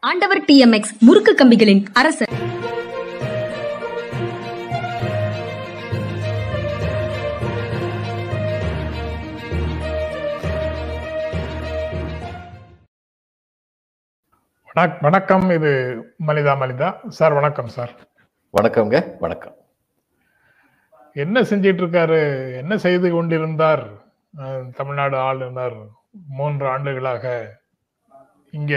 ஆண்டவர் டிஎம்எக்ஸ் முறுக்கு கம்பிகளின் அரசர். வணக்- வணக்கம் இது மனிதா மனிதா சார் வணக்கம் சார். வணக்கம்ங்க வணக்கம். என்ன செஞ்சிட்டு இருக்காரு என்ன செய்து கொண்டிருந்தார்? தமிழ்நாடு ஆளுநர் மூன்று ஆண்டுகளாக இங்க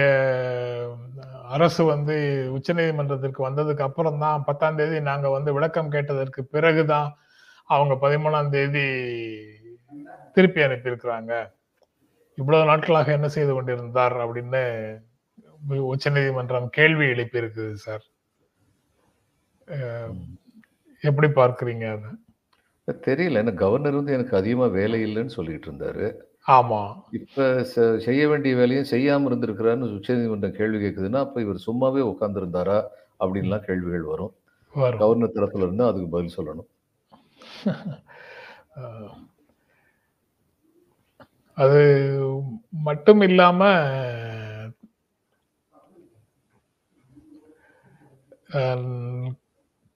அரசு வந்து உச்சநீதிமன்றத்திற்கு வந்ததுக்கு அப்புறம் தான் பத்தாம் தேதி நாங்க வந்து விளக்கம் கேட்டதற்கு பிறகுதான் அவங்க பதிமூணாம் தேதி திருப்பி அனுப்பியிருக்கிறாங்க. இவ்வளவு நாட்களாக என்ன செய்து கொண்டிருந்தார் அப்படின்னு உச்சநீதிமன்றம் கேள்வி எழுப்பியிருக்குது சார். எப்படி பார்க்குறீங்க அதை? தெரியல. என்ன கவர்னர் வந்து எனக்கு அதிகமாக வேலை இல்லைன்னு சொல்லிட்டு இருந்தாரு. ஆமா. இப்ப செய்ய வேண்டிய வேலையும் செய்யாம இருந்திருக்கிறாருன்னு உச்சநீதிமன்றம் கேள்வி கேட்குதுன்னா அப்ப இவர் சும்மாவே உட்கார்ந்திருந்தாரா அப்படின்லாம் கேள்விகள் வரும். கவர்னர் தரப்புல இருந்து அதுக்கு பதில் சொல்லணும். அது மட்டும் இல்லாம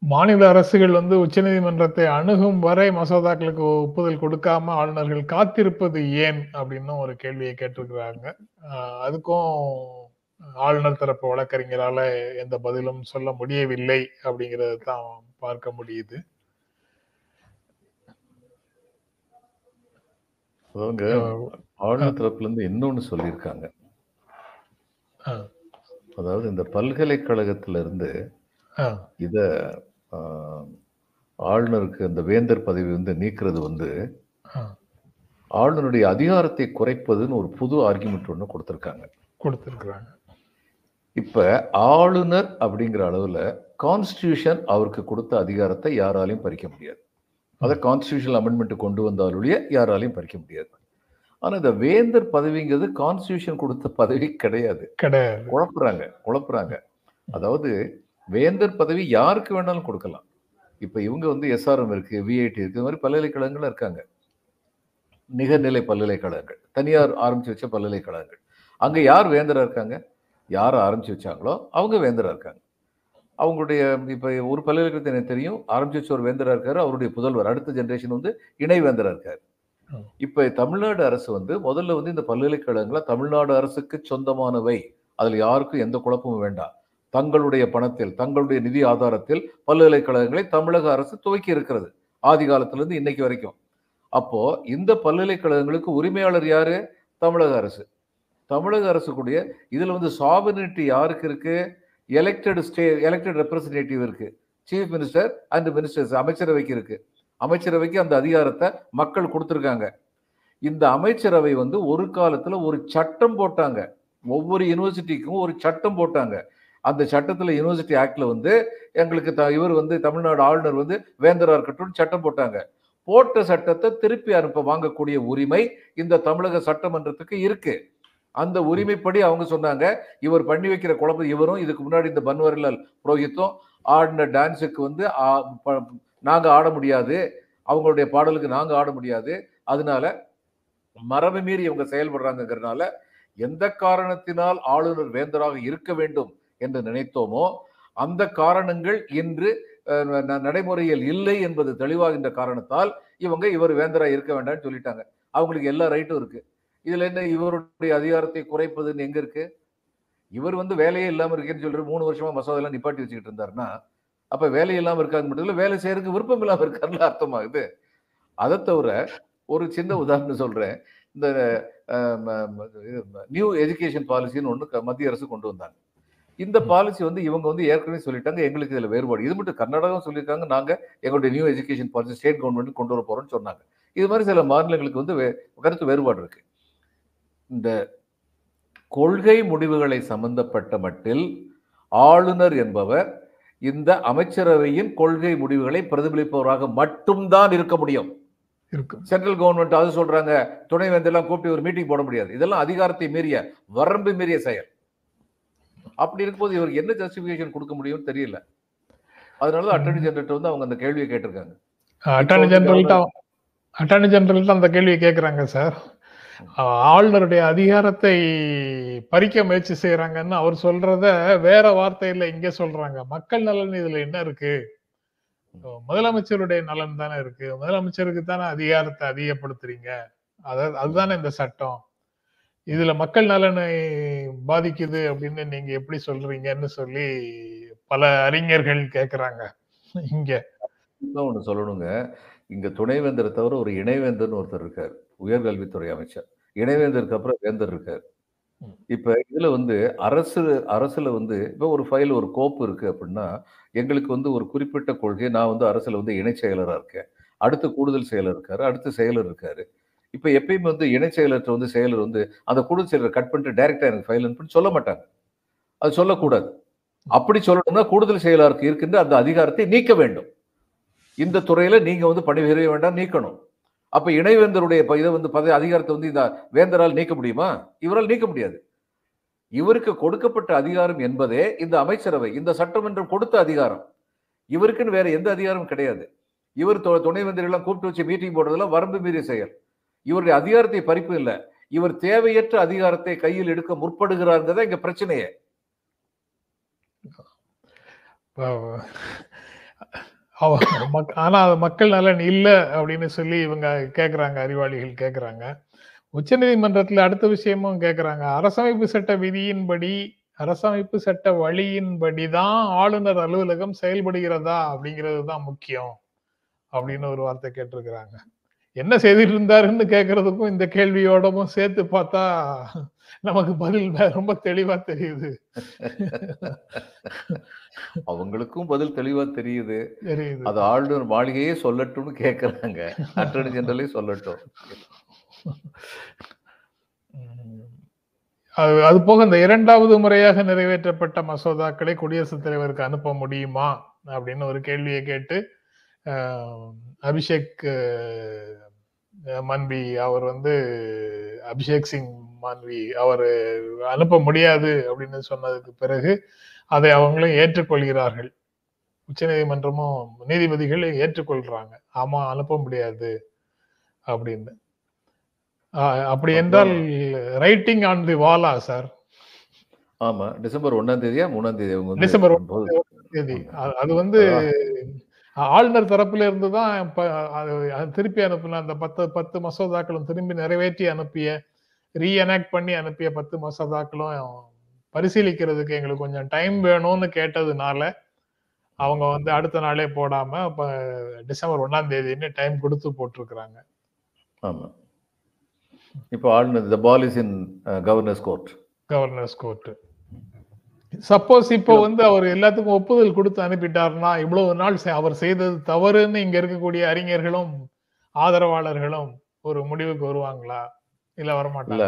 மாநில அரசுகள் வந்து உச்சநீதிமன்றத்தை அணுகும் வரை மசோதாக்களுக்கு ஒப்புதல் கொடுக்காம ஆளுநர்கள் காத்திருப்பது ஏன் அப்படின்னு ஒரு கேள்வியை கேட்டிருக்கிறாங்க. அதுக்கும் ஆளுநர் தரப்பு வழக்கறிஞரால எந்த பதிலும் சொல்ல முடியவில்லை அப்படிங்கறது தான் பார்க்க முடியுது. ஆளுநர் தரப்புல இருந்து இன்னொன்னு சொல்லியிருக்காங்க. அதாவது இந்த பல்கலைக்கழகத்துல இருந்து அஹ், இத ஆளுநருக்கு அந்த வேந்தர் பதவி வந்து நீக்கிறது வந்து. ஆளுநருடைய அதிகாரத்தை குறைப்பதுன்னு ஒரு புது ஆர்குமெண்ட் ஒன்று கொடுத்துருக்காங்க. கொடுத்திருக்கிறாங்க. இப்ப ஆளுநர் அப்படிங்கிற அளவுல கான்ஸ்டியூஷன் அவருக்கு கொடுத்த அதிகாரத்தை யாராலையும் பறிக்க முடியாது. அதை கான்ஸ்டியூஷனல் அமெண்ட்மெண்ட் கொண்டு வந்தாலுடைய யாராலையும் பறிக்க முடியாது. ஆனா இந்த வேந்தர் பதவிங்கிறது கான்ஸ்டியூஷன் கொடுத்த பதவி கிடையாது. கிடையாது. குழப்புறாங்க குழப்புறாங்க. அதாவது வேந்தர் பதவி யாருக்கு வேணாலும் கொடுக்கலாம். இப்ப இவங்க வந்து எஸ்ஆர்எம் இருக்கு விஐடி இருக்கு இது மாதிரி பல்கலைக்கழகங்கள் இருக்காங்க. நிகர்நிலை பல்கலைக்கழகங்கள். தனியார் ஆரம்பிச்சு வச்ச பல்கலைக்கழகங்கள். அங்க யார் வேந்தரா இருக்காங்க? யார் ஆரம்பிச்சு வச்சாங்களோ அவங்க வேந்தரா இருக்காங்க. அவங்களுடைய இப்ப ஒரு பல்கலைக்கழகத்தை எனக்கு தெரியும் ஆரம்பிச்சு வச்ச ஒரு வேந்தரா இருக்காரு அவருடைய புதல்வர். அடுத்த ஜெனரேஷன் வந்து இணை வேந்தரா இருக்காரு. இப்ப தமிழ்நாடு அரசு வந்து முதல்ல வந்து இந்த பல்கலைக்கழகங்களை தமிழ்நாடு அரசுக்கு சொந்தமானவை. அதுல யாருக்கும் எந்த குழப்பமும் வேண்டாம். தங்களுடைய பணத்தில் தங்களுடைய நிதி ஆதாரத்தில் பல்கலைக்கழகங்களை தமிழக அரசு துவக்கி இருக்கிறது. ஆதி காலத்திலிருந்து இன்னைக்கு வரைக்கும். அப்போ இந்த பல்கலைக்கழகங்களுக்கு உரிமையாளர் யாரு? தமிழக அரசு. தமிழக அரசுக்குடைய இதில் வந்து சாபினிட்டி யாருக்கு இருக்கு? எலெக்டட் ஸ்டே எலெக்டட் ரெப்ரசன்டேட்டிவ் இருக்கு. சீஃப் மினிஸ்டர் அண்ட் மினிஸ்டர்ஸ் அமைச்சரவைக்கு இருக்கு. அமைச்சரவைக்கு அந்த அதிகாரத்தை மக்கள் கொடுத்துருக்காங்க. இந்த அமைச்சரவை வந்து ஒரு காலத்தில் ஒரு சட்டம் போட்டாங்க. ஒவ்வொரு யூனிவர்சிட்டிக்கும் ஒரு சட்டம் போட்டாங்க. அந்த சட்டத்தில் யூனிவர்சிட்டி ஆக்டில் வந்து எங்களுக்கு த- இவர் வந்து தமிழ்நாடு ஆளுநர் வந்து வேந்தரா இருக்கட்டும் சட்டம் போட்டாங்க. போட்ட சட்டத்தை திருப்பி அனுப்ப வாங்கக்கூடிய உரிமை இந்த தமிழக சட்டமன்றத்துக்கு இருக்கு. அந்த உரிமைப்படி அவங்க சொன்னாங்க. இவர் பண்ணி வைக்கிற குழப்பம் இவரும் இதுக்கு முன்னாடி இந்த பன்வாரிலால் புரோஹித்தும் ஆடின டான்ஸுக்கு வந்து நாங்கள் ஆட முடியாது. அவங்களுடைய பாடலுக்கு நாங்கள் ஆட முடியாது. அதனால மரபு மீறி இவங்க செயல்படுறாங்கிறதுனால எந்த காரணத்தினால் ஆளுநர் வேந்தராக இருக்க வேண்டும் என்று நினைத்தோமோ அந்த காரணங்கள் இன்று ந- நடைமுறையில் இல்லை என்பது தெளிவாகின்ற காரணத்தால் இவங்க இவர் வேந்தரா இருக்க வேண்டாம்னு சொல்லிட்டாங்க. அவங்களுக்கு எல்லா ரைட்டும் இருக்கு. இதுல என்ன இவருடைய அதிகாரத்தை குறைப்பதுன்னு எங்க இருக்கு? இவர் வந்து வேலையே இல்லாம இருக்கேன்னு சொல்லிட்டு மூணு வருஷமா மசோதெல்லாம் நிப்பாட்டி வச்சுக்கிட்டு இருந்தாருன்னா அப்ப வேலை இல்லாம இருக்காது மட்டும் இல்லை வேலை செய்யறதுக்கு விருப்பம் இல்லாம இருக்காருன்னு அர்த்தமாகுது. அதை தவிர ஒரு சின்ன உதாரணம் சொல்றேன். இந்த நியூ எஜுகேஷன் பாலிசின்னு ஒன்று மத்திய அரசு கொண்டு வந்தாங்க. இந்த பாலிசி வந்து இவங்க வந்து ஏற்கனவே சொல்லிட்டாங்க எங்களுக்கு இதுல வேறுபாடு. இது மட்டும் கர்நாடகம் சொல்லியிருக்காங்க நாங்க எங்களுடைய new education policy state government கொண்டு வர போறோம்னு சொன்னாங்க. இது மாதிரி சில மாநிலங்களுக்கு வந்து கருத்து வேறுபாடு இருக்கு. இந்த கொள்கை முடிவுகளை சம்பந்தப்பட்ட மட்டில் ஆளுநர் என்பவர் இந்த அமைச்சரவையின் கொள்கை முடிவுகளை பிரதிபலிப்பவராக மட்டும்தான் இருக்க முடியும். சென்ட்ரல் கவர்மெண்ட் அது சொல்றாங்க துணைவேந்தெல்லாம் கூப்பிட்டு ஒரு மீட்டிங் போட முடியாது. இதெல்லாம் அதிகாரத்தை மீறிய வரம்பு மீறிய செயல். அப்படி இருக்கும்போது இவருக்கு என்ன ஜஸ்டிபிகேஷன் கொடுக்க முடியும்னு தெரியல. அதனாலதான் அட்டர்னி ஜெனரல் வந்து அவங்க அந்த கேள்வியை கேட்டிருக்காங்க. அட்டார்னி ஜெனரல் தான் அட்டார்னி ஜெனரல் தான் அந்த கேள்வியை கேட்குறாங்க சார் ஆளுநருடைய அதிகாரத்தை பறிக்க முயற்சி செய்யறாங்கன்னு அவர் சொல்றத வேற வார்த்தையில இங்க சொல்றாங்க. மக்கள் நலன் இதுல என்ன இருக்கு? முதலமைச்சருடைய நலன் தானே இருக்கு. முதலமைச்சருக்கு தானே அதிகாரத்தை அதிகப்படுத்துறீங்க. அதாவது அதுதானே இந்த சட்டம். இதுல மக்கள் நலனை பாதிக்குது அப்படின்னு நீங்க எப்படி சொல்றீங்கன்னு சொல்லி பல அறிஞர்கள் கேக்குறாங்க. இங்க. ஒண்ணு சொல்லணுங்க. இங்க துணைவேந்தரை தவிர ஒரு இணைவேந்தர்னு ஒருத்தர் இருக்கார். உயர்கல்வித்துறை அமைச்சர். இணைவேந்தருக்கு அப்புறம் வேந்தர் இருக்கார். இப்ப இதுல வந்து அரசு அரசுல வந்து இப்ப ஒரு ஃபைல் ஒரு கோப்பு இருக்கு அப்படின்னா எங்களுக்கு வந்து ஒரு குறிப்பிட்ட கொள்கை நான் வந்து அரசுல வந்து இணைச் செயலரா இருக்கேன். அடுத்து கூடுதல் செயலர் இருக்காரு அடுத்து செயலர் இருக்காரு. இப்போ எப்பயுமே வந்து இணை செயலற்ற வந்து செயலர் வந்து அந்த கூடுதல் செயலரை கட் பண்ணிட்டு டைரக்டா எனக்கு ஃபைல் அனுப்புன்னு சொல்ல மாட்டாங்க. அது சொல்லக்கூடாது. அப்படி சொல்லணும்னா கூடுதல் செயலாளருக்கு இருக்கின்ற அந்த அதிகாரத்தை நீக்க வேண்டும். இந்த துறையில நீங்க வந்து பணி புரிய வேண்டாம் நீக்கணும். அப்ப இணைவேந்தருடைய இதை வந்து பதவி அதிகாரத்தை வந்து இந்த வேந்தரால் நீக்க முடியுமா? இவரால் நீக்க முடியாது. இவருக்கு கொடுக்கப்பட்ட அதிகாரம் என்பதே இந்த அமைச்சரவை இந்த சட்டமன்றம் கொடுத்த அதிகாரம். இவருக்குன்னு வேற எந்த அதிகாரமும் கிடையாது. இவர் து- துணைவேந்தர் எல்லாம் கூப்பிட்டு வச்சு மீட்டிங் போடுறதெல்லாம் வரம்பு மீறிய செயல். இவருடைய அதிகாரத்தை பறிப்பு இல்லை. இவர் தேவையற்ற அதிகாரத்தை கையில் எடுக்க முற்படுகிறாருங்கிறத இங்க பிரச்சனையே. அஹ், மக்- ஆனா மக்கள் நலன் இல்லை அப்படின்னு சொல்லி இவங்க கேட்குறாங்க அறிவாளிகள் கேட்குறாங்க உச்சநீதிமன்றத்தில் அடுத்த விஷயமும் கேட்குறாங்க அரசமைப்பு சட்ட விதியின்படி அரசமைப்பு சட்ட வழியின்படி தான் ஆளுநர் அலுவலகம் செயல்படுகிறதா அப்படிங்கிறது தான் முக்கியம் அப்படின்னு ஒரு வார்த்தை கேட்டிருக்கிறாங்க. என்ன செய்துட்டு இருந்தாருன்னு கேக்குறதுக்கும் இந்த கேள்வியோடவும் சேர்த்து பார்த்தா நமக்கு பதில் ரொம்ப தெளிவா தெரியுது. அவங்களுக்கும் பதில் தெளிவா தெரியுது. அது ஆளுநர் மாளிகையே சொல்லட்டும்னு கேக்குறாங்க. அட்டர்னி ஜெனரலே சொல்லட்டும். அது அது போக இந்த இரண்டாவது முறையாக நிறைவேற்றப்பட்ட மசோதாக்களை குடியரசுத் தலைவருக்கு அனுப்ப முடியுமா? அப்படின்னு ஒரு கேள்வியை கேட்டு அபிஷேக் மன்வி அவர் வந்து அபிஷேக் சிங் மன்வி அவர் அனுப்ப முடியாது அப்படின்னு சொன்னதுக்கு பிறகு அதை அவங்களும் ஏற்றுக்கொள்கிறார்கள். உச்சநீதிமன்றமும் நீதிபதிகள் ஏற்றுக்கொள்றாங்க. ஆமா அனுப்ப முடியாது அப்படின்னு. அப்படி என்றால் writing on the wall sir. ஆமா டிசம்பர் ஒண்ணாம் தேதியா மூணாம் தேதி டிசம்பர். தேதி. அது வந்து ஆளுநர் தரப்புல இருந்து தான் திருப்பி அனுப்பின அந்த பத்து பத்து மசோதாக்களும் திரும்பி நிறைவேற்றி அனுப்பிய ரீஎனாக்ட் பண்ணி அனுப்பிய பத்து மசோதாக்களும் பரிசீலிக்கிறதுக்கு எங்களுக்கு கொஞ்சம் டைம் வேணும்னு கேட்டதுனால அவங்க வந்து அடுத்த நாளே போடாம இப்ப டிசம்பர் ஒண்ணாம் தேதின்னு டைம் கொடுத்து போட்டிருக்கிறாங்க. ஆமா. இப்போ ஆளுநர் the ball is in governor's court governor's court suppose இப்போ வந்து அவர் எல்லாத்துக்கும் ஒப்புதல் கொடுத்து அனுப்பிட்டாருன்னா இவ்வளவு நாள் அவர் செய்தது தவறுன்னு இங்க இருக்கக்கூடிய அறிஞர்களும் ஆதரவாளர்களும் ஒரு முடிவுக்கு வருவாங்களா? இல்ல வரமாட்டாங்க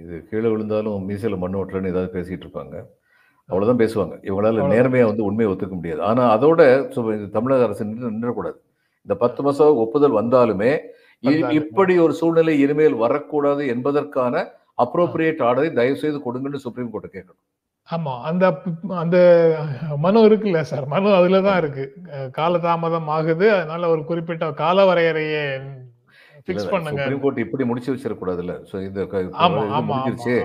இது கீழே விழுந்தாலும் மீசையில மண்ணு ஓட்டலன்னு ஏதாவது பேசிட்டு இருப்பாங்க. அவ்வளவுதான் பேசுவாங்க. இவங்களால. நேர்மையா வந்து உண்மையை ஒத்துக்க முடியாது. ஆனா அதோட தமிழக அரசு நின்று நின்றக்கூடாது இந்த பத்து மாசம் ஒப்புதல் வந்தாலுமே. இப்படி ஒரு சூழ்நிலை இனிமேல் வரக்கூடாது என்பதற்கான அப்ரோப்ரியேட் ஆர்டரை தயவு செய்து கொடுங்கன்னு சுப்ரீம் கோர்ட் கேட்கணும். ஆமா அந்த அந்த மனு இருக்குல்ல சார்? மனு அதுலதான் இருக்கு. அஹ் காலதாமதம் ஆகுது. அதனால ஒரு குறிப்பிட்ட கால வரையறையை பிக்ஸ் பண்ணுங்க. சுப்ரீம் கோர்ட் இப்படி முடிச்சு வச்சிடக்கூடாதுல்ல சோ இந்த முடிஞ்சிருச்சு.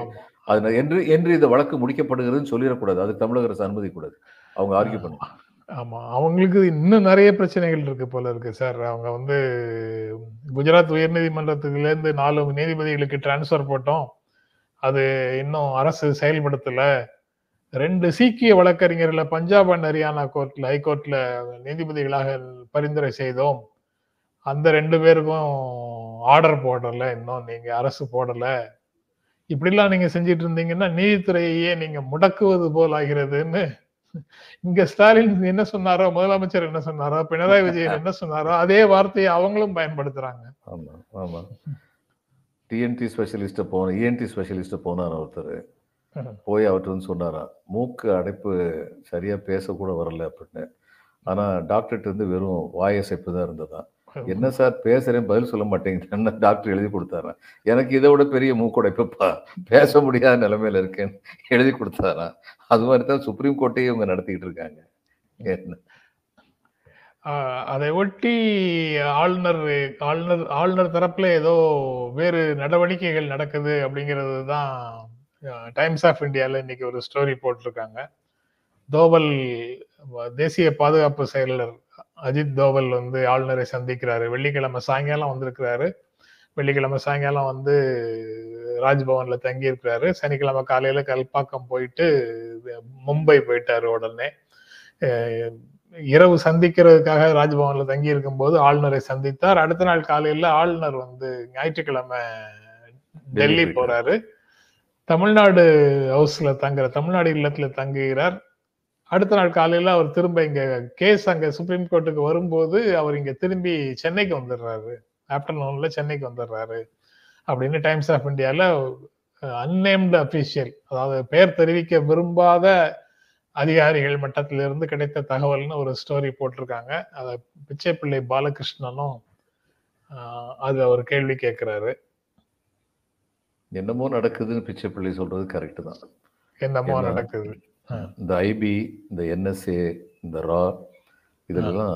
அது என்று என்று இந்த வழக்கு முடிக்கப்படுகிறதுன்னு சொல்லிடக்கூடாது. அது தமிழக அரசு அனுமதிக்கூடாது அவங்க ஆர்கியூ பண்ணும் ஆமா அவங்களுக்கு இன்னும் நிறைய பிரச்சனைகள் இருக்கு போல இருக்கு சார். அவங்க வந்து குஜராத் உயர்நீதிமன்றத்துல இருந்து நாலு நீதிபதிகளுக்கு டிரான்ஸ்ஃபர் போட்டோம். அது இன்னும் அரசு செயல்படுத்தல. ரெண்டு சீக்கிய வழக்கறிஞர்களை பஞ்சாப் அண்ட் ஹரியானா கோர்ட்ல ஹைகோர்ட்ல நீதிபதிகளாக பரிந்துரை செய்தோம். அந்த ரெண்டு பேருக்கும் ஆர்டர் போடல இன்னும் நீங்க அரசு போடல. இப்படிலாம் நீங்க செஞ்சிட்டு இருந்தீங்கன்னா நீதித்துறையே நீங்க முடக்குவது போல் ஆகிறதுன்னு. இங்க ஸ்டாலின் என்ன சொன்னாரோ முதலமைச்சர் என்ன சொன்னாரோ பினராயி விஜயன் என்ன சொன்னாரோ அதே வார்த்தையை அவங்களும் பயன்படுத்துறாங்க. ஆமா ஆமா. டிஎன்டி ஸ்பெஷலிஸ்ட் போன இஎன்டி ஸ்பெஷலிஸ்ட் போனார் ஒருத்தர். போய் அவர்கிட்ட வந்து சொன்னாராம் மூக்கு அடைப்பு சரியா பேசக்கூட வரல அப்படின்னு ஆனா டாக்டர்கிட்ட இருந்து வெறும் வாயசைப்பு தான் இருந்ததா. என்ன சார் பேசுறேன் பதில் சொல்ல மாட்டேங்கிறேன்னு டாக்டர் எழுதி கொடுத்தாராம் எனக்கு இதை விட பெரிய மூக்குடைப்புப்பா பேச முடியாத நிலைமையில இருக்கேன்னு எழுதி கொடுத்தாராம் அது மாதிரி தான் சுப்ரீம் கோர்ட்டையும் இவங்க நடத்திக்கிட்டு இருக்காங்க. என்ன? அதை ஒட்டி ஆளுநர் ஆளுநர் ஆளுநர் தரப்புல ஏதோ வேறு நடவடிக்கைகள் நடக்குது அப்படிங்கிறது தான் டைம்ஸ் ஆஃப் இந்தியாவில் இன்னைக்கு ஒரு ஸ்டோரி போட்டிருக்காங்க. தோவல் தேசிய பாதுகாப்பு செயலாளர் அஜித் தோவல் வந்து ஆளுநரை சந்திக்கிறாரு. வெள்ளிக்கிழமை சாயங்காலம் வந்திருக்கிறாரு. வெள்ளிக்கிழமை சாயங்காலம் வந்து ராஜ்பவன்ல தங்கி இருக்கிறாரு சனிக்கிழமை காலையில கல்பாக்கம் போயிட்டு மும்பை போயிட்டாரு உடனே. இரவு சந்திக்கிறதுக்காக ராஜ்பவன்ல தங்கி இருக்கும்போது ஆளுநரை சந்தித்தார். அடுத்த நாள் காலையில ஆளுநர் வந்து ஞாயிற்றுக்கிழமை டெல்லி. போறாரு. தமிழ்நாடு ஹவுஸ்ல தங்குற தமிழ்நாடு இல்லத்துல தங்குகிறார். அடுத்த நாள் காலையில அவர் திரும்ப இங்க கேஸ் அங்க சுப்ரீம் கோர்ட்டுக்கு வரும்போது அவர் இங்க திரும்பி சென்னைக்கு வந்துடுறாரு ஆப்டர்நூன்ல சென்னைக்கு வந்துடுறாரு அப்படின்னு டைம்ஸ் ஆஃப் இந்தியால அன்னேம்டு அபிஷியல் அதாவது பெயர் தெரிவிக்க விரும்பாத அதிகாரிகள் மட்டத்திலிருந்து கிடைத்த தகவல்னு ஒரு ஸ்டோரி போட்டிருக்காங்க. அத பிச்சைப்பிள்ளை பாலகிருஷ்ணனும் ஆஹ், அது அவர் கேள்வி கேட்கிறாரு. என்னமோ நடக்குதுன்னு பிச்சைப்பிள்ளை சொல்றது கரெக்ட் தான். என்னமோ என்ன? நடக்குது. இந்த ஐபி இந்த என்எஸ்ஏ இந்த ரா இதெல்லாம்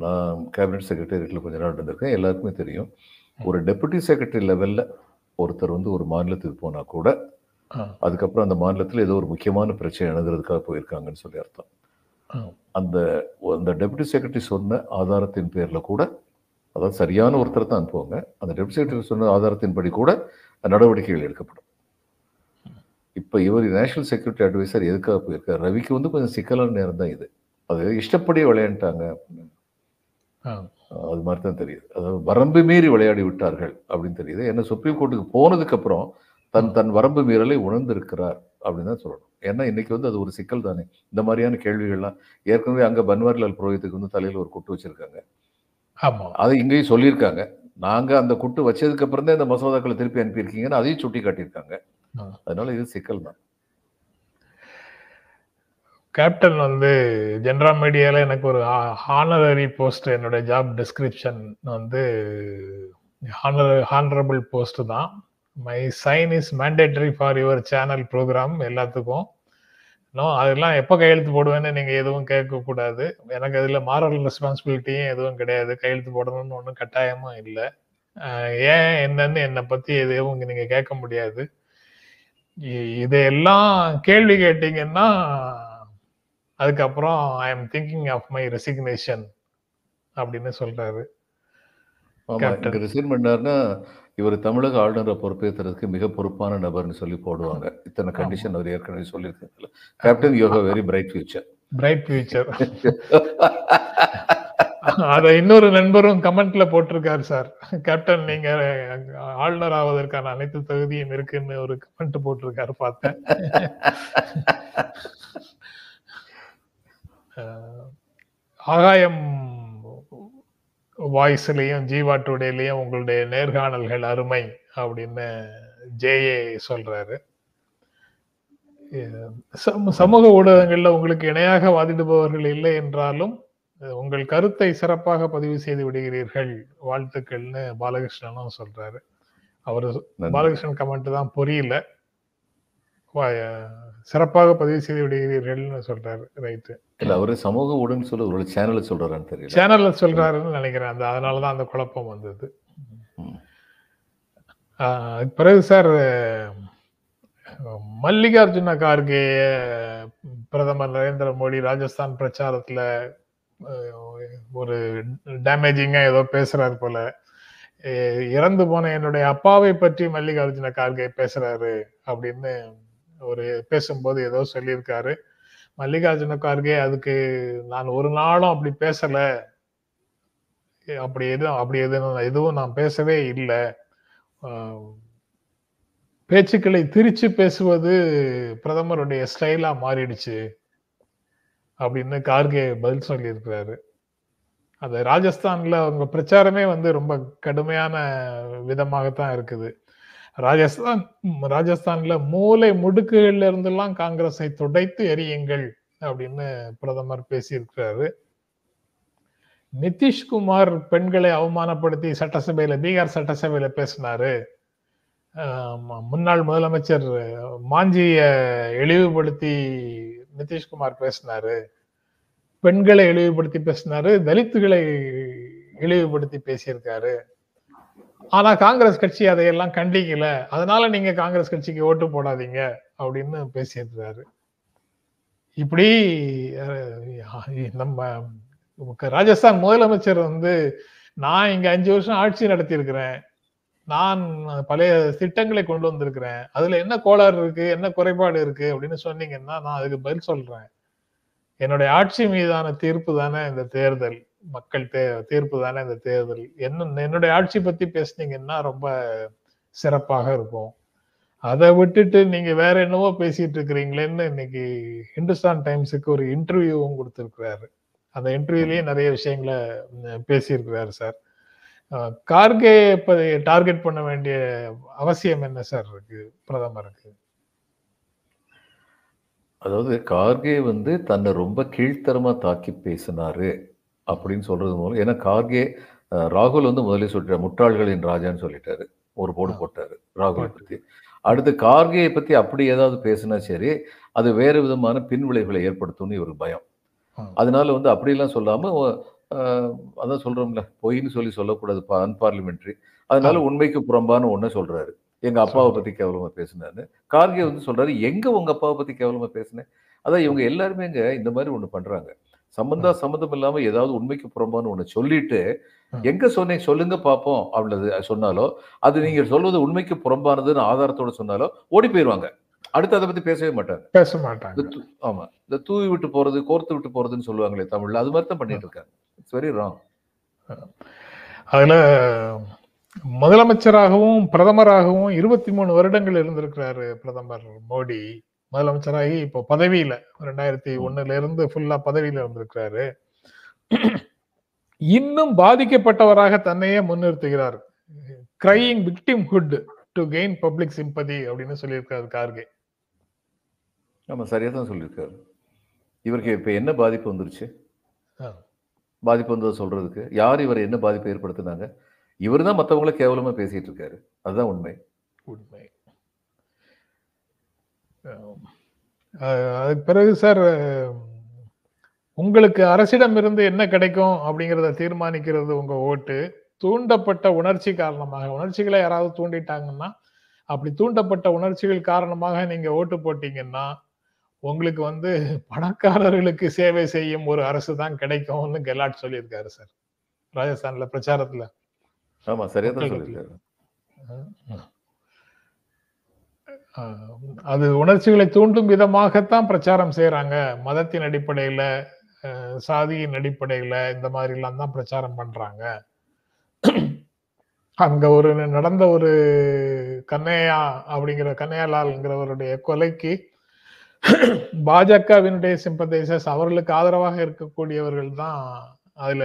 நான் கேபினட் செக்ரட்டரியேட்ல கொஞ்ச நாள் இருந்திருக்கேன். எல்லாருக்குமே தெரியும். ஒரு டெபுட்டி செக்ரட்டரி லெவல்ல ஒருத்தர் வந்து ஒரு மாநிலத்துக்கு போனா கூட அதுக்கப்புறம் அந்த மாநிலத்தில் ஏதோ ஒரு முக்கியமான பிரச்சனை எழுதுறதுக்காக போயிருக்காங்கன்னு சொல்லி அர்த்தம். அந்த அந்த டெபுட்டி செக்ரட்டரி சொன்ன ஆதாரத்தின் பேர்ல கூட அதாவது சரியான ஒருத்தர் தான் அனுப்புவாங்க அந்த டெபுட்டி செக்ரட்டரி சொன்ன ஆதாரத்தின்படி கூட நடவடிக்கைகள் எடுக்கப்படும். இப்போ இவர் நேஷனல் செக்யூரிட்டி அட்வைசர் எதுக்காக போயிருக்கார்? ரவிக்கு வந்து கொஞ்சம் சிக்கலான நேரம் தான் இது. அது இஷ்டப்படி விளையாண்டாங்க அப்படின்னு. அது மாதிரி தான் தெரியுது. அதாவது வரம்பு மீறி விளையாடி விட்டார்கள் அப்படின்னு தெரியுது. ஏன்னா சுப்ரீம் கோர்ட்டுக்கு போனதுக்கு அப்புறம் தன் தன் வரம்பு மீறலை உணர்ந்திருக்கிறார் அப்படின்னு தான் சொல்லணும். ஏன்னா இன்னைக்கு வந்து அது ஒரு சிக்கல் தானே. இந்த மாதிரியான கேள்விகள்லாம் ஏற்கனவே அங்க பன்வாரிலால் புரோஹித்துக்கு வந்து தலையில ஒரு குட்டு வச்சிருக்காங்க. ஆமா. அதை இங்கேயும் சொல்லியிருக்காங்க. நாங்க அந்த குட்டு வச்சதுக்கு அப்புறம் தான் இந்த மசோதாக்களை திருப்பி அனுப்பியிருக்கீங்கன்னு அதையும் சுட்டி காட்டியிருக்காங்க. அதனால இது சிக்கல் தான். கேப்டன் வந்து ஜென்ரா மீடியால எனக்கு ஒரு ஹானரரி போஸ்ட் என்னோட ஜாப் டிஸ்கிரிப்ஷன் வந்து ஹானரபிள் போஸ்ட் தான். My sign is mandatory for your channel programme எல்லாத்துக்கும். நோ அதெல்லாம் எப்போ கையெழுத்து போடுவேன்னு நீங்கள் எதுவும் கேட்கக்கூடாது. எனக்கு அதில் மாரல் ரெஸ்பான்சிபிலிட்டியும் எதுவும் கிடையாது. கையெழுத்து போடணும்னு ஒன்றும் கட்டாயமும் இல்லை. ஏன் என்னன்னு என்னை பற்றி எதுவும் நீங்கள் கேட்க முடியாது. இதையெல்லாம் கேள்வி கேட்டீங்கன்னா அதுக்கப்புறம் I am thinking of my resignation அப்படின்னு சொல்றாரு. ரிசைன் பண்ணாருன்னா இவர் தமிழக ஆளுநரை பொறுப்பேற்றுறதுக்கு மிக பொறுப்பான நபர்னு சொல்லி போடுவாங்க. இத்தனை கண்டிஷன் அவர் ஏற்கனவே சொல்லியிருக்காங்கல்ல captain you have very bright future bright future அத இன்னொரு நண்பரும் கமெண்ட்ல போட்டிருக்காரு சார். கேப்டன் நீங்க ஆளுநர் ஆவதற்கான அனைத்து தகுதியும் இருக்குன்னு ஒரு கமெண்ட் போட்டிருக்காரு பார்த்தேன். ஆகாயம் வாய்ஸ்லயும் ஜீவா டுடேலயும் உங்களுடைய நேர்காணல்கள் அருமை அப்படின்னு ஜேஏ சொல்றாரு. சமூக ஊடகங்கள்ல உங்களுக்கு இணையாக வாதிடுபவர்கள் இல்லை என்றாலும் உங்கள் கருத்தை சிறப்பாக பதிவு செய்து விடுகிறீர்கள் வாழ்த்துக்கள்னு பாலகிருஷ்ணனும் சொல்றாரு. அவரு. பாலகிருஷ்ணன் கமெண்ட் தான் புரியல. சிறப்பாக பதிவு செய்து விடுகிறீர்கள்னு சொல்றாரு ரைட்டு. இல்ல அவரு சமூக ஊடகம் சொல்ல ஒரு சேனலை சொல்றாரான்னு தெரியல. சேனல்ல சொல்றாருன்னு நினைக்கிறேன். அந்த அதனாலதான் அந்த குழப்பம் வந்தது. பிறகு சார் மல்லிகார்ஜுன கார்கே பிரதமர் நரேந்திர மோடி ராஜஸ்தான் பிரச்சாரத்துல ஒரு டேமேஜிங்கா ஏதோ பேசுறாரு போல. இறந்து போன என்னுடைய அப்பாவை பற்றி மல்லிகார்ஜுன கார்கே பேசுறாரு அப்படின்னு ஒரு பேசும்போது ஏதோ சொல்லியிருக்காரு. மல்லிகார்ஜுன கார்கே அதுக்கு நான் ஒரு நாளும் அப்படி பேசல. அப்படி எதுவும் அப்படி எதுவும் எதுவும் நான் பேசவே இல்லை. பேச்சுக்களை திரிச்சு பேசுவது பிரதமருடைய ஸ்டைலா மாறிடுச்சு அப்படின்னு கார்கே பதில் சொல்லியிருக்கிறாரு. அந்த ராஜஸ்தான்ல அவங்க பிரச்சாரமே வந்து ரொம்ப கடுமையான விதமாகத்தான் இருக்குது. ராஜஸ்தான் ராஜஸ்தான்ல மூலை முடுக்குகள்ல இருந்தெல்லாம் காங்கிரஸை துடைத்து எரியுங்கள் அப்படின்னு பிரதமர் பேசியிருக்கிறாரு. நிதிஷ்குமார் பெண்களை அவமானப்படுத்தி சட்டசபையில பீகார் சட்டசபையில பேசினாரு. முன்னாள் முதலமைச்சர் மாஞ்சிய இழிவுபடுத்தி நிதிஷ்குமார் பேசினாரு. பெண்களை இழிவுபடுத்தி பேசினாரு தலித்துகளை இழிவுபடுத்தி பேசியிருக்காரு. ஆனா காங்கிரஸ் கட்சி அதையெல்லாம் கண்டிக்கல. அதனால நீங்க காங்கிரஸ் கட்சிக்கு ஓட்டு போடாதீங்க அப்படின்னு பேசியிருக்கிறாரு. இப்படி நம்ம ராஜஸ்தான் முதலமைச்சர் வந்து நான் இங்க அஞ்சு வருஷம் ஆட்சி நடத்தியிருக்கிறேன். நான் பழைய திட்டங்களை கொண்டு வந்திருக்கிறேன். அதுல என்ன கோளாறு இருக்கு என்ன குறைபாடு இருக்கு அப்படின்னு சொன்னீங்கன்னா நான் அதுக்கு பதில் சொல்றேன். என்னுடைய ஆட்சி மீதான தீர்ப்பு தானே இந்த தேர்தல். மக்கள் தே தீர்ப்பு தானே இந்த தேர்தல். என்ன என்னுடைய ஆட்சி பத்தி பேசுனீங்கன்னா ரொம்ப சிறப்பாக இருக்கும். அதை விட்டுட்டு நீங்க வேற என்னவோ பேசிட்டு இருக்கிறீங்களேன்னு இன்னைக்கு ஹிந்துஸ்தான் டைம்ஸுக்கு ஒரு இன்டர்வியூவும் கொடுத்துருக்கிறாரு. அந்த இன்டர்வியூலயே நிறைய விஷயங்களை பேசியிருக்கிறாரு சார். கார்கே இப்போ டார்கெட் பண்ண வேண்டிய அவசியம் என்ன சார் இருக்கு பிரதமருக்கு? அதாவது கார்கே வந்து தன்னை ரொம்ப கீழ்த்தரமா தாக்கி பேசினாரு. அப்படின்னு சொல்றது மூலம் ஏன்னா கார்கே ராகுல் வந்து முதல்ல சொல்லிட்டாரு முட்டாள்களின் ராஜான்னு சொல்லிட்டாரு. ஒரு போடு. போட்டாரு ராகுலை. பத்தி. அடுத்து கார்கேயை பத்தி அப்படி ஏதாவது பேசினா சரி அது வேறு விதமான பின்விளைவுகளை ஏற்படுத்தும்னு இவருக்கு பயம். அதனால வந்து அப்படிலாம் சொல்லாம அஹ், அதான் சொல்றோம்ல பொய்ன்னு சொல்லி சொல்லக்கூடாது அன்பார்லிமெண்ட்ரி அதனால உண்மைக்கு புறம்பான ஒன்றை சொல்றாரு. எங்க அப்பாவை. பத்தி கேவலமா பேசினாரு கார்கே வந்து சொல்றாரு எங்க உங்க அப்பாவை பத்தி கேவலமா பேசினேன் அதான் இவங்க எல்லாருமே இங்க இந்த மாதிரி ஒண்ணு பண்றாங்க. சம்பந்தா சம்மந்தம் இல்லாம ஏதாவது உண்மைக்கு புறம்பான ஒண்ணு சொல்லிட்டு. எங்க சொன்னீங்க சொல்லுங்க பாப்போம் அப்படின்றது சொன்னாலோ அது நீங்க சொல்வது உண்மைக்கு புறம்பானதுன்னு ஆதாரத்தோட சொன்னாலோ ஓடி போயிருவாங்க. அடுத்து அதை பத்தி பேசவே மாட்டாங்க. பேச மாட்டாங்க. ஆமா இந்த தூவி விட்டு போறது கோர்த்து விட்டு போறதுன்னு சொல்லுவாங்களே தமிழ்ல அது மாதிரி தான் பண்ணிட்டு இருக்காங்க. இட்ஸ் வெரி ராங் அதுல முதலமைச்சராகவும் பிரதமராகவும் இருபத்தி மூணு வருடங்கள் இருந்திருக்கிறாரு பிரதமர் மோடி. முதலமைச்சராகி இப்போ பதவியில ரெண்டாயிரத்தி ஒண்ணுல இருந்து ஃபுல்லா பதவியில இருந்திருக்கிறாரு. இன்னும் பாதிக்கப்பட்டவராக தன்னையே முன்னிறுத்துகிறார். Crying victimhood to gain public sympathy அப்படின்னு சொல்லியிருக்காரு கார்கே. ஆமா சரியா தான் சொல்லியிருக்காரு. இவருக்கு இப்ப என்ன பாதிப்பு வந்துருச்சு. பாதிப்பு வந்ததை சொல்றதுக்கு யார் இவர் என்ன பாதிப்பு ஏற்படுத்தினாங்க? இவர் தான் மற்றவங்கள கேவலமா பேசிட்டு இருக்காரு. அதுதான் உண்மை. உண்மை. அதுக்கு பிறகு சார் உங்களுக்கு அரசிடம் இருந்து என்ன கிடைக்கும் அப்படிங்கறத தீர்மானிக்கிறது உங்க ஓட்டு. தூண்டப்பட்ட உணர்ச்சி காரணமாக உணர்ச்சிகளை யாராவது தூண்டிட்டாங்கன்னா அப்படி தூண்டப்பட்ட உணர்ச்சிகள் காரணமாக நீங்க ஓட்டு போட்டீங்கன்னா உங்களுக்கு வந்து பணக்காரர்களுக்கு சேவை செய்யும் ஒரு அரசு தான் கிடைக்கும்னு கெலாட் சொல்லியிருக்காரு சார். ராஜஸ்தான்ல பிரச்சாரத்துல. ஆமா சரியா தான் சொல்லியிருக்காரு. அது உணர்ச்சிகளை தூண்டும் விதமாகத்தான் பிரச்சாரம் செய்யறாங்க மதத்தின் அடிப்படையில சாதியின் அடிப்படையில இந்த மாதிரி எல்லாம் தான் பிரச்சாரம் பண்றாங்க. அங்க ஒரு நடந்த ஒரு கண்ணையா அப்படிங்கிற கண்ணையாலால்ங்கிறவருடைய கொலைக்கு பாஜகவினுடைய சிம்பத்தைசஸ் அவர்களுக்கு ஆதரவாக இருக்கக்கூடியவர்கள் தான் அதுல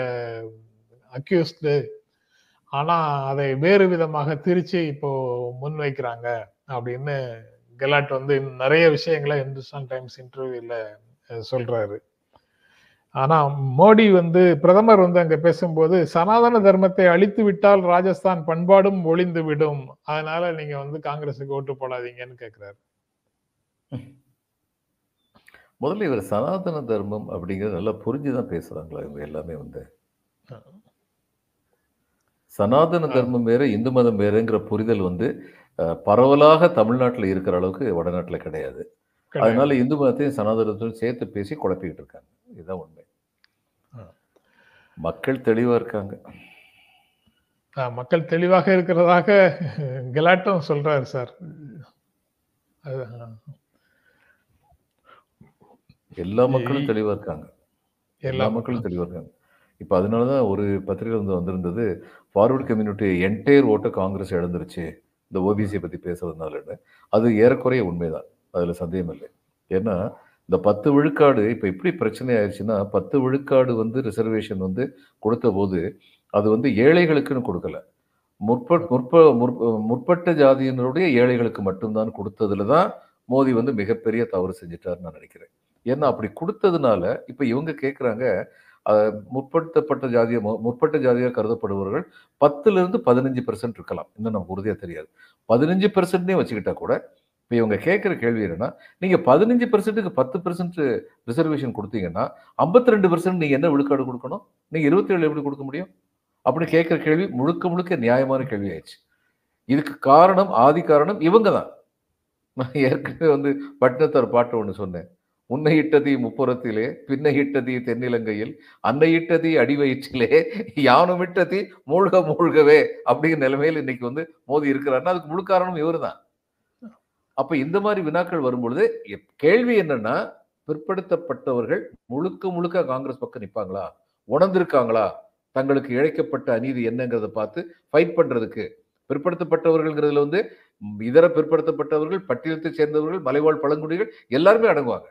அக்யூஸ்டு ஆனா அதை வேறு விதமாக திரிச்சு இப்போ முன்வைக்கிறாங்க. அப்படின்னு கெலாட் வந்து நிறைய விஷயங்களை இந்துஸ்தான் டைம்ஸ் இன்டர்வியூல சொல்றாரு. ஆனா மோடி வந்து பிரதமர் வந்து அங்க பேசும்போது சனாதன தர்மத்தை அழித்து விட்டால் ராஜஸ்தான் பண்பாடும் ஒளிந்து விடும். அதனால நீங்க வந்து காங்கிரஸுக்கு ஓட்டு போடாதீங்கன்னு கேக்குறாரு. முதல்ல இவர் சனாதன தர்மம் அப்படிங்கிறது நல்லா புரிஞ்சுதான் பேசுறாங்களா இவங்க எல்லாமே வந்து? சனாதன தர்மம் வேற இந்து மதம் வேறங்கிற புரிதல் வந்து பரவலாக தமிழ்நாட்டில் இருக்கிற அளவுக்கு வடநாட்டில் கிடையாது. அதனால இந்து மதத்தையும் சனாதனத்தையும் சேர்த்து பேசி குழப்பிக்கிட்டு இருக்காங்க. இதுதான் உண்மை. மக்கள் தெளிவா இருக்காங்க. மக்கள் தெளிவாக இருக்கிறதாக கெலாட்டும் சொல்றாரு சார். எல்லா மக்களும் தெளிவா இருக்காங்க. எல்லா மக்களும். தெளிவா இருக்காங்க. இப்போ அதனாலதான் ஒரு பத்திரிகை வந்து வந்திருந்தது ஃபார்வர்ட் கம்யூனிட்டி என்டையர் ஓட்டை காங்கிரஸ் இழந்துருச்சு. இந்த ஓபிசியை பத்தி பேசுறதுனாலன்னு அது ஏறக்குறைய உண்மைதான். அதுல சந்தேகம் இல்லை. ஏன்னா இந்த பத்து விழுக்காடு இப்போ எப்படி பிரச்சனை ஆயிடுச்சுன்னா பத்து விழுக்காடு வந்து ரிசர்வேஷன் வந்து கொடுத்த போது அது வந்து ஏழைகளுக்குன்னு கொடுக்கல. முற்ப முற்ப முற்ப- முற்பட்ட ஜாதியினருடைய ஏழைகளுக்கு மட்டும்தான் கொடுத்ததுல தான் மோடி வந்து மிகப்பெரிய தவறு செஞ்சிட்டாருன்னு நான் நினைக்கிறேன். ஏன்னா அப்படி கொடுத்ததுனால இப்போ இவங்க கேட்குறாங்க முற்படுத்தப்பட்ட ஜாதிய முற்பட்ட ஜாதியாக கருதப்படுபவர்கள் பத்துலேருந்து பதினஞ்சு பெர்சன்ட் இருக்கலாம். இன்னும் நமக்கு உறுதியாக தெரியாது. பதினஞ்சு பெர்சன்ட்னே வச்சுக்கிட்டா கூட இப்போ இவங்க கேட்குற கேள்வி என்னன்னா நீங்கள் பதினஞ்சு பெர்சென்ட்டுக்கு பத்து பெர்சென்ட் ரிசர்வேஷன் கொடுத்தீங்கன்னா ஐம்பத்தி ரெண்டு பெர்சென்ட் நீங்கள் என்ன விழுக்காடு கொடுக்கணும்? நீங்கள் இருபத்தி ஏழு எப்படி கொடுக்க முடியும்? அப்படின்னு கேட்குற கேள்வி முழுக்க முழுக்க நியாயமான கேள்வி ஆயிடுச்சு இதுக்கு காரணம் ஆதி காரணம் இவங்க தான். நான் ஏற்கனவே வந்து பட்டினத்தார் பாட்டு ஒன்று சொன்னேன். முன்னையிட்டதி முப்புறத்திலே பின்னையிட்டதி தென்னிலங்கையில் அன்னையிட்டதி அடிவயிற்றிலே யானுமிட்டதி மூழ்க மூழ்கவே அப்படிங்கிற நிலைமையில் இன்னைக்கு வந்து மோதி இருக்கிறாருன்னா அதுக்கு முழு காரணம் இவர் தான் அப்ப இந்த மாதிரி வினாக்கள் வரும்பொழுது எப்- கேள்வி என்னன்னா பிற்படுத்தப்பட்டவர்கள் முழுக்க முழுக்க காங்கிரஸ் பக்கம் நிற்பாங்களா உணர்ந்திருக்காங்களா? தங்களுக்கு இழைக்கப்பட்ட அநீதி என்னங்கிறத பார்த்து ஃபைட் பண்றதுக்கு. பிற்படுத்தப்பட்டவர்கள்ங்கிறதுல வந்து இதர பிற்படுத்தப்பட்டவர்கள் பட்டியலத்தை சேர்ந்தவர்கள் மலைவாழ் பழங்குடிகள் எல்லாருமே அடங்குவாங்க.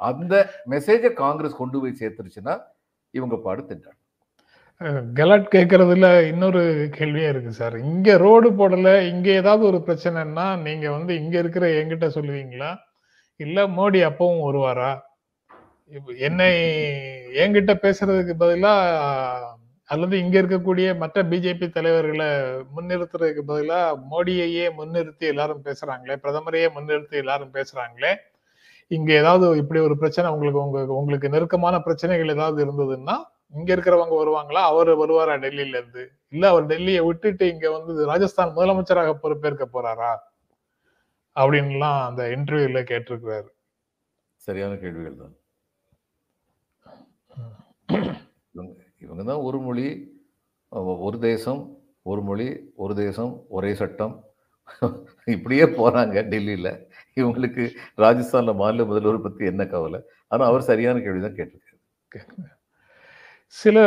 அந்த மெசேஜை காங்கிரஸ் கொண்டு போய் சேர்த்துருச்சுன்னா இவங்க பாடு திண்டாங்க கலாட் கேட்கறதுல இன்னொரு கேள்வியே இருக்கு சார். இங்க ரோடு போடல இங்க ஏதாவது ஒரு பிரச்சனைன்னா நீங்க வந்து இங்க இருக்கிற என்கிட்ட சொல்லுவீங்களா? இல்ல மோடி அப்பவும் வருவாரா? என்னை என்கிட்ட பேசுறதுக்கு பதிலா அல்லது இங்க இருக்கக்கூடிய மற்ற பிஜேபி தலைவர்களை முன்னிறுத்துறதுக்கு பதிலா மோடியையே முன்னிறுத்தி எல்லாரும் பேசுறாங்களே பிரதமரையே முன்னிறுத்தி எல்லாரும் பேசுறாங்களே இங்க ஏதாவது இப்படி ஒரு பிரச்சனை உங்களுக்கு உங்க உங்களுக்கு நெருக்கமான பிரச்சனைகள் ஏதாவது இருந்ததுன்னா இங்க இருக்கிறவங்க வருவாங்களா? அவர் வருவாரா டெல்லியில இருந்து? இல்ல அவர் டெல்லியை விட்டுட்டு இங்க வந்து ராஜஸ்தான் முதலமைச்சராக பொறுப்பேற்க போறாரா? அப்படின்லாம் அந்த இன்டர்வியூல கேட்டிருக்கிறாரு. சரியான கேள்விகள் தான். இவங்க தான் ஒரு மொழி ஒரு தேசம் ஒரு மொழி ஒரு தேசம் ஒரே சட்டம். இப்படியே போறாங்க டெல்லியில. இவங்களுக்கு ராஜஸ்தான்ல மாநில முதல்வர் பத்தி என்ன கவலை? ஆனா அவர் சரியான கேள்வி தான் கேட்டிருக்காரு. சில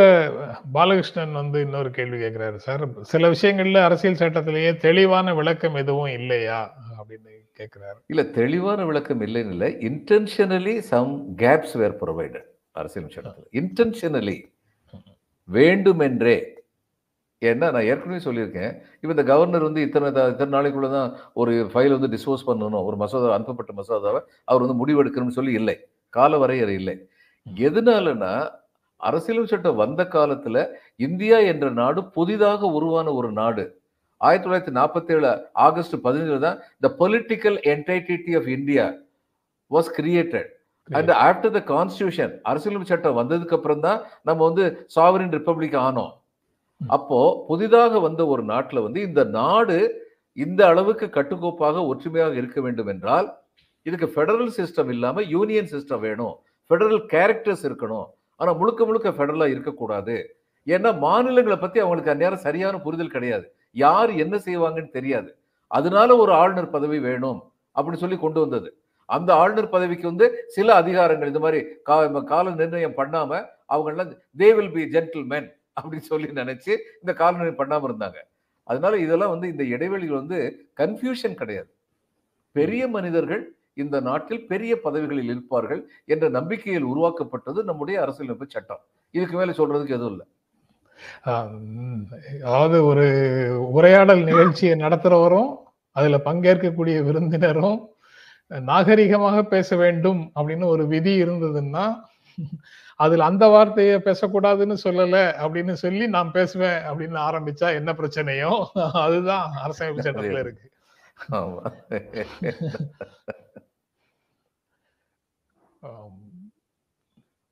பாலகிருஷ்ணன் வந்து இன்னொரு கேள்வி கேட்கிறாரு சார் சில விஷயங்கள்ல அரசியல் சட்டத்திலேயே தெளிவான விளக்கம் எதுவும் இல்லையா? அப்படின்னு கேட்கிறாரு. இல்ல தெளிவான விளக்கம் இல்லைன்னு இல்லை. Intentionally some gaps were provided அரசியல் சட்டத்தில். இன்டென்ஷனலி வேண்டுமென்றே ஏன்னா நான் ஏற்கனவே சொல்லியிருக்கேன் இப்போ இந்த கவர்னர் வந்து இத்தனை இத்தனை நாளைக்குள்ள தான் ஒரு ஃபைல் வந்து டிஸ்போஸ் பண்ணணும் ஒரு மசோதா அனுப்பப்பட்ட மசோதாவை அவர் வந்து முடிவெடுக்கணும்னு சொல்லி இல்லை. கால வரையறை இல்லை. எதனாலனா அரசியல் சட்டம் வந்த காலத்துல இந்தியா என்ற நாடு புதிதாக உருவான ஒரு நாடு. ஆயிரத்தி தொள்ளாயிரத்தி நாற்பத்தி ஏழு ஆகஸ்ட் பதினேழு தான் the political entity of India was created and after the constitution அரசியல் சட்டம் வந்ததுக்கு அப்புறம் தான் நம்ம வந்து சாவரின் ரிப்பப்ளிக் ஆனோம். அப்போ புதிதாக வந்த ஒரு நாட்டில் வந்து இந்த நாடு இந்த அளவுக்கு கட்டுக்கோப்பாக ஒற்றுமையாக இருக்க வேண்டும் என்றால் இதுக்கு ஃபெடரல் சிஸ்டம் இல்லாமல் யூனியன் சிஸ்டம் வேணும். ஃபெடரல் கேரக்டர்ஸ் இருக்கணும். ஆனால் முழுக்க முழுக்க ஃபெடரலாக இருக்கக்கூடாது. ஏன்னா மாநிலங்களை பற்றி அவங்களுக்கு அந்நேரம் சரியான புரிதல் கிடையாது. யார் என்ன செய்வாங்கன்னு தெரியாது. அதனால ஒரு ஆளுநர் பதவி வேணும் அப்படின்னு சொல்லி கொண்டு வந்தது. அந்த ஆளுநர் பதவிக்கு வந்து சில அதிகாரங்கள் இந்த மாதிரி கா- கால நிர்ணயம் பண்ணாம அவங்கெல்லாம் தே வில் பி ஜென்டில்மேன் அப்படின்னு சொல்லி நினைச்சு இந்த கால நிர்ணயம் பண்ணாம இருந்தாங்க. அதனால இதெல்லாம் வந்து இந்த இடைவெளிகள் வந்து கன்ஃபியூஷன் கிடையாது. பெரிய மனிதர்கள் இந்த நாட்டில் பெரிய பதவிகளில் இருப்பார்கள் என்ற நம்பிக்கையில் உருவாக்கப்பட்டது நம்முடைய அரசியலமைப்பு சட்டம். இதுக்கு மேல சொல்றதுக்கு எதுவும் இல்லை. அதாவது ஒரு உரையாடல் நிகழ்ச்சியை நடத்துறவரும் அதுல பங்கேற்கக்கூடிய விருந்தினரும் நாகரிகமாக பேச வேண்டும் அப்படின்னு ஒரு விதி இருந்ததுன்னா அதுல அந்த வார்த்தையை பேசக்கூடாதுன்னு சொல்லல அப்படின்னு சொல்லி நான் பேசுவேன் அப்படின்னு ஆரம்பிச்சா என்ன பிரச்சனையோ? அதுதான் அரசியலமைப்பு சட்டத்துல இருக்கு.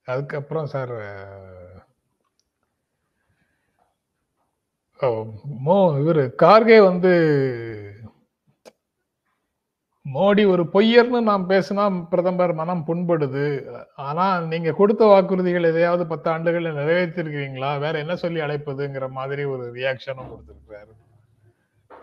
அதுக்கப்புறம் சார் மோ இவரு கார்கே வந்து மோடி ஒரு பொய்யர்னு நாம் பேசினா பிரதமர் மனம் புண்படுது. ஆனா நீங்க கொடுத்த வாக்குறுதிகள் எதையாவது பத்து ஆண்டுகள்ல நிறைவேற்றிருக்கிறீங்களா? வேற என்ன சொல்லி அழைப்பதுங்கிற மாதிரி ஒரு ரியாக்ஷனும் கொடுத்திருக்கிறாரு.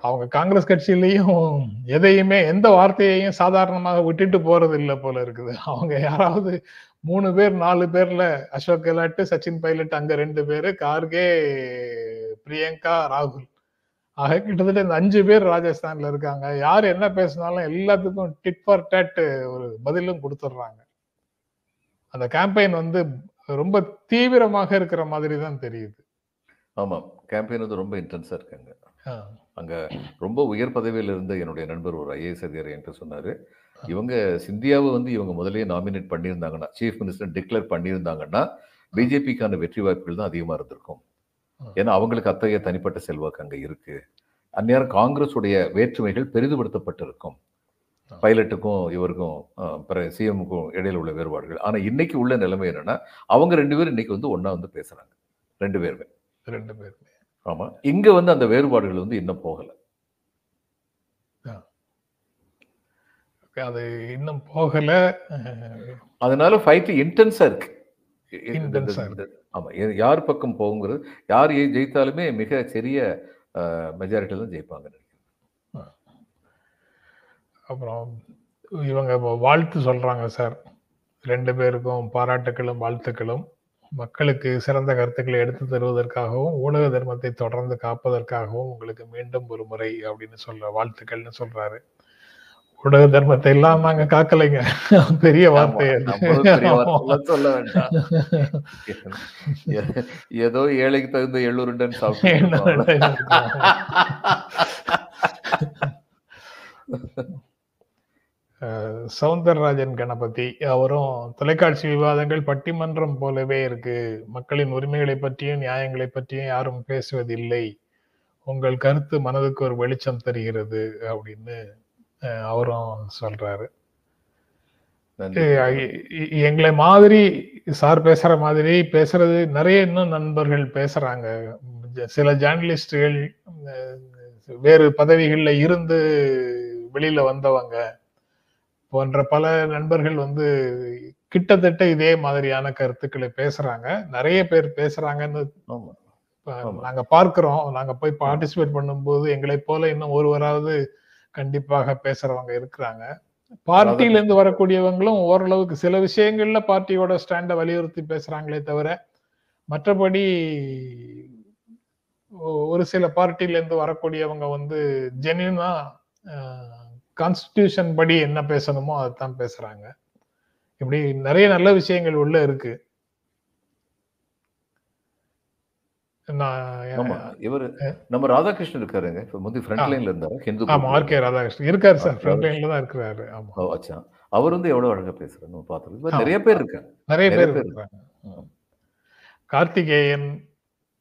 அவங்க காங்கிரஸ் கட்சியிலையும் எதையுமே எந்த வார்த்தையையும் சாதாரணமாக விட்டுட்டு போறது இல்லை போல இருக்குது. அவங்க யாராவது மூணு பேர் நாலு பேர்ல அசோக் கெலாட் சச்சின் பைலட் அங்க ரெண்டு பேரு கார்கே பிரியங்கா ராகுல். ஆக கிட்டத்தட்ட இந்த அஞ்சு பேர் ராஜஸ்தான்ல இருக்காங்க. யார் என்ன பேசினாலும் எல்லாத்துக்கும் டிட் ஃபார் டேட் ஒரு பதிலும் கொடுத்துட்றாங்க அந்த கேம்பெயின் வந்து ரொம்ப தீவிரமாக இருக்கிற மாதிரி தான் தெரியுது. ஆமாம் கேம்பெயின் வந்து ரொம்ப இன்டென்ஸா இருக்காங்க. அங்க ரொம்ப உயர் பதவியில் இருந்த என்னுடைய நண்பர் ஒரு ஐஏஎஸ் அதிகாரி என்கிட்ட சொன்னாரு. இவங்க சிந்தியாவை வந்து இவங்க முதல்லயே நாமினேட் பண்ணியிருந்தாங்கன்னா சீஃப் மினிஸ்டர் டிக்ளேர் பண்ணியிருந்தாங்கன்னா பிஜேபிக்கான வெற்றி வாய்ப்புகள் தான் அதிகமா இருந்திருக்கும். ஏன்னா அவங்களுக்கு அத்தகைய தனிப்பட்ட செல்வாக்கு அங்க இருக்கு. அந்நேரம் காங்கிரஸுடைய வேற்றுமைகள் பெரிதுபடுத்தப்பட்டிருக்கும். பைலட்டுக்கும் இவருக்கும் சிஎம்முக்கும் இடையில உள்ள வேறுபாடுகள். ஆனா இன்னைக்கு உள்ள நிலைமை என்னன்னா அவங்க ரெண்டு பேரும் இன்னைக்கு வந்து ஒண்ணா வந்து பேசுறாங்க. ரெண்டு பேருமே. ரெண்டு பேருமே. ஆமா. இங்க வந்து அந்த வேறுபாடுகள் வந்து இன்னும் போகல. அது இன்னும் போகல. அதனால ஃபைட் இன்டென்ஸா இருக்கு. ஆ இருக்கு. ஆமாம் யார் பக்கம் போகுங்கிறது யார் ஜெயித்தாலுமே மிக சிறிய மெஜாரிட்டியில் தான் ஜெயிப்பாங்க அப்புறம் இவங்க வாழ்த்து சொல்கிறாங்க சார். ரெண்டு பேருக்கும் பாராட்டுக்களும் வாழ்த்துக்களும். மக்களுக்கு சிறந்த கருத்துக்களை எடுத்து தருவதற்காகவும் ஊடக தர்மத்தை தொடர்ந்து காப்பதற்காகவும் உங்களுக்கு மீண்டும் ஒரு முறை அப்படின்னு சொல்ற வாழ்த்துக்கள்னு சொல்றாரு. ஊடக தர்மத்தை எல்லாம் நாங்க காக்கலைங்க. பெரிய வார்த்தை சொல்ல வேண்டாம். ஏதோ ஏழைக்கு தகுந்த எள்ளுருண்டன் சாப்பிட்டு அஹ் சௌந்தரராஜன் கணபதி அவரும் தொலைக்காட்சி விவாதங்கள் பட்டிமன்றம் போலவே இருக்கு. மக்களின் உரிமைகளை பற்றியும் நியாயங்களை பற்றியும் யாரும் பேசுவதில்லை. உங்கள் கருத்து மனதுக்கு ஒரு வெளிச்சம் தருகிறது அப்படின்னு அவரும் சொல்றாரு. எங்களை மாதிரி சார் பேசுற மாதிரி பேசுறது நிறைய இன்னும் நண்பர்கள் பேசுறாங்க. சில ஜேர்னலிஸ்டுகள் வேறு பதவிகள்ல இருந்து வெளியில வந்தவங்க போன்ற பல நண்பர்கள் வந்து கிட்டத்தட்ட இதே மாதிரியான கருத்துக்களை பேசுறாங்க. நிறைய பேர் பேசுறாங்கன்னு. நாங்க பார்க்கிறோம். நாங்க போய் பார்ட்டிசிபேட் பண்ணும்போது எங்களை போல இன்னும் ஒருவராவது கண்டிப்பாக பேசுறவங்க இருக்கிறாங்க. பார்ட்டியில இருந்து வரக்கூடியவங்களும் ஓரளவுக்கு சில விஷயங்கள்ல பார்ட்டியோட ஸ்டாண்ட வலியுறுத்தி பேசுறாங்களே தவிர மற்றபடி ஒரு சில பார்ட்டில இருந்து வரக்கூடியவங்க வந்து ஜென்யூனா கான்ஸ்டிடியூஷன் படி என்ன பேசணுமோ அதைத்தான் பேசுறாங்க. இப்படி நிறைய நல்ல விஷயங்கள் உள்ள இருக்கு ஆமா நான் இவரு நம்ம ராதாகிருஷ்ணன் இருக்காருங்க. இப்ப முந்தி ஃப்ரண்ட். லைன்ல இருந்தாரு? ஹிந்து ஆமா group ல. R K Radhakrishnan. இருக்காரு சார் ஃப்ரண்ட் லைன்ல தான் இருக்கிறாரு. ஆமா. ஓ, அச்சா. அவர் வந்து எவ்வளவு அழகா பேசுறாரு நம்ம பார்த்தோம். நிறைய பேர் இருக்காங்க. நிறைய பேர் ம். கார்த்திகேயன்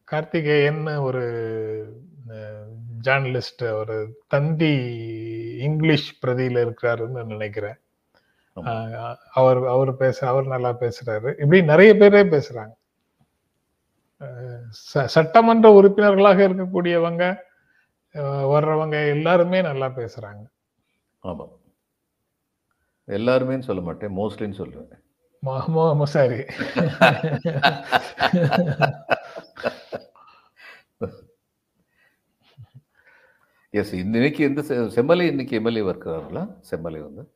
கார்த்திகேயன் ஒரு ஜேர்னலிஸ்ட் ஒரு தந்தி இங்கிலீஷ் பிரதியில இருக்கிறாருன்னு நினைக்கிறேன். அவர் அவர் பேச அவர் நல்லா பேசுறாரு. இப்படி நிறைய பேரே பேசுறாங்க. சட்டமன்ற உறுப்பினர்களாக இருக்கக்கூடியவங்க வர்றவங்க எல்லாருமே நல்லா பேசுறாங்க. ஆமா. எல்லாருமே சொல்ல மாட்டேன். மோஸ்ட்லின்னு சொல்லுவேன் ம- ம- ம- சரி. எஸ் இன்னைக்கு எந்த செம்மலை இன்னைக்கு எம்எல்ஏ இருக்கிறார்களா செம்மலை வந்து.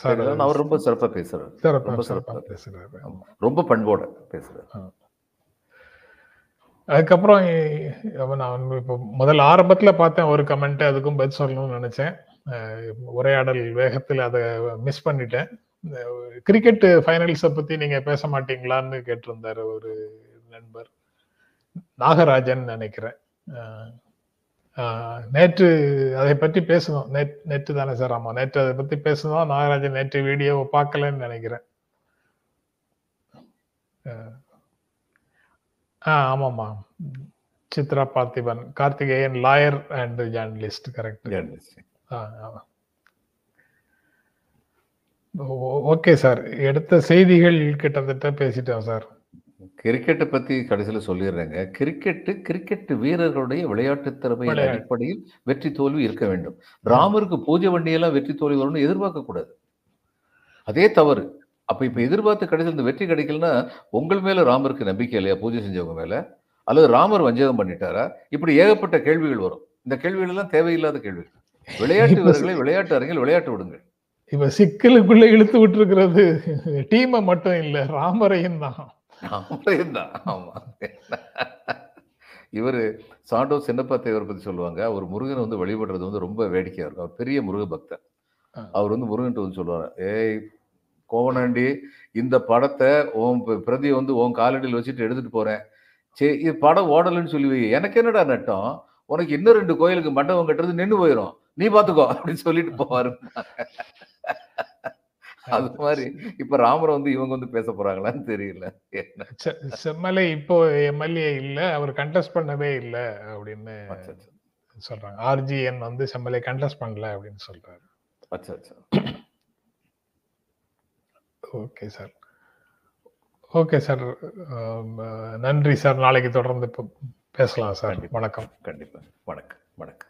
சார் அவர் ரொம்ப சிறப்பா பேசுறாரு. சிறப்பா ரொம்ப சிறப்பா பேசுறாரு. ரொம்ப பண்போட பேசுறாரு. அதுக்கப்புறம் நான் இப்போ முதல்ல ஆரம்பத்துல பார்த்தேன் ஒரு கமெண்ட் அதுக்கும் பதில் சொல்லணும்னு நினைச்சேன். உரையாடல் வேகத்தில் அதை மிஸ் பண்ணிட்டேன். கிரிக்கெட் ஃபைனல்ஸை பத்தி நீங்க பேச மாட்டீங்களான்னு கேட்டிருந்தாரு ஒரு நண்பர். நாகராஜன் நினைக்கிறேன். நேற்று அதை பற்றி பேசணும். நேட் நேற்று தானே சார்? ஆமா நேற்று அதை பத்தி பேசணும். நாகராஜன் நேற்று வீடியோவை பார்க்கலன்னு நினைக்கிறேன். ஆ. ஆமாம்மா. Chitra Parthiban Karthikeyan lawyer and journalist correct. Journalist. Okay sir. எடுத்த செய்திகள் கிட்டத்தட்ட பேசிட்டோம் சார். கிரிக்கெட்டை பத்தி கடைசியில சொல்லிடுறேங்க. கிரிக்கெட்டு கிரிக்கெட் வீரர்களுடைய விளையாட்டு திறமையின். அடிப்படையில் வெற்றி தோல்வி இருக்க வேண்டும். ராமருக்கு பூஜை வண்டியெல்லாம் வெற்றி தோல்வி வரும்னு எதிர்பார்க்க கூடாது. அதே தவறு. அப்ப இப்ப எதிர்பார்த்து கடைசியில் இந்த வெற்றி கிடைக்கலன்னா உங்கள் மேல ராமருக்கு நம்பிக்கை இல்லையா பூஜை செஞ்சவங்க மேல? அல்லது ராமர் வஞ்சகம் பண்ணிட்டாரா? இப்படி ஏகப்பட்ட கேள்விகள் வரும். இந்த கேள்விகள் எல்லாம் தேவையில்லாத கேள்விகள். விளையாட்டு வீரர்களை விளையாட்டு அரங்கில் விளையாட்டு விடுங்கள். இப்ப சிக்கலுக்குள்ள இழுத்து விட்டுருக்கிறது. டீமை மட்டும் இல்ல ராமரையும் தான். ராமரையும் தான் ஆமா. இவரு சாண்டோ சின்னப்பா தேவர் பத்தி சொல்லுவாங்க. அவர் முருகனை வந்து வழிபடுறது வந்து ரொம்ப வேடிக்கையா இருக்கும். அவர் பெரிய முருக பக்தர். அவர் வந்து முருகன்ட்டு வந்து சொல்லுவாரு. ஏய் கோவனாண்டி இந்த படத்தை உன் பிரதியை வந்து உன் காலடியில் வச்சுட்டு எடுத்துட்டு போறேன். சரி இது படம் ஓடலைன்னு சொல்லி வை. எனக்கு என்னடா நட்டம்? உனக்கு இன்னும் ரெண்டு கோயிலுக்கு மண்டபம் கட்டுறது நின்னு போயிடும் நீ பாத்துக்கோ. அப்படின்னு சொல்லிட்டு போவாரு. அது மாதிரி இப்ப ராமரை வந்து இவங்க வந்து பேச போறாங்களான்னு தெரியல. செம்மலை இப்போ எம்எல்ஏ இல்ல அவர் கண்டெஸ்ட் பண்ணவே இல்ல அப்படின்னு. சொல்றாங்க. ஆர்ஜிஎன் வந்து செம்மலை கண்டஸ்ட் பண்ணல அப்படின்னு சொல்றாரு. அச்சா அச்சா ஓகே சார். Okay sir. நன்றி சார். நாளைக்கு தொடர்ந்து பேசலாம் சார். வணக்கம். கண்டிப்பா. வணக்கம். வணக்கம்.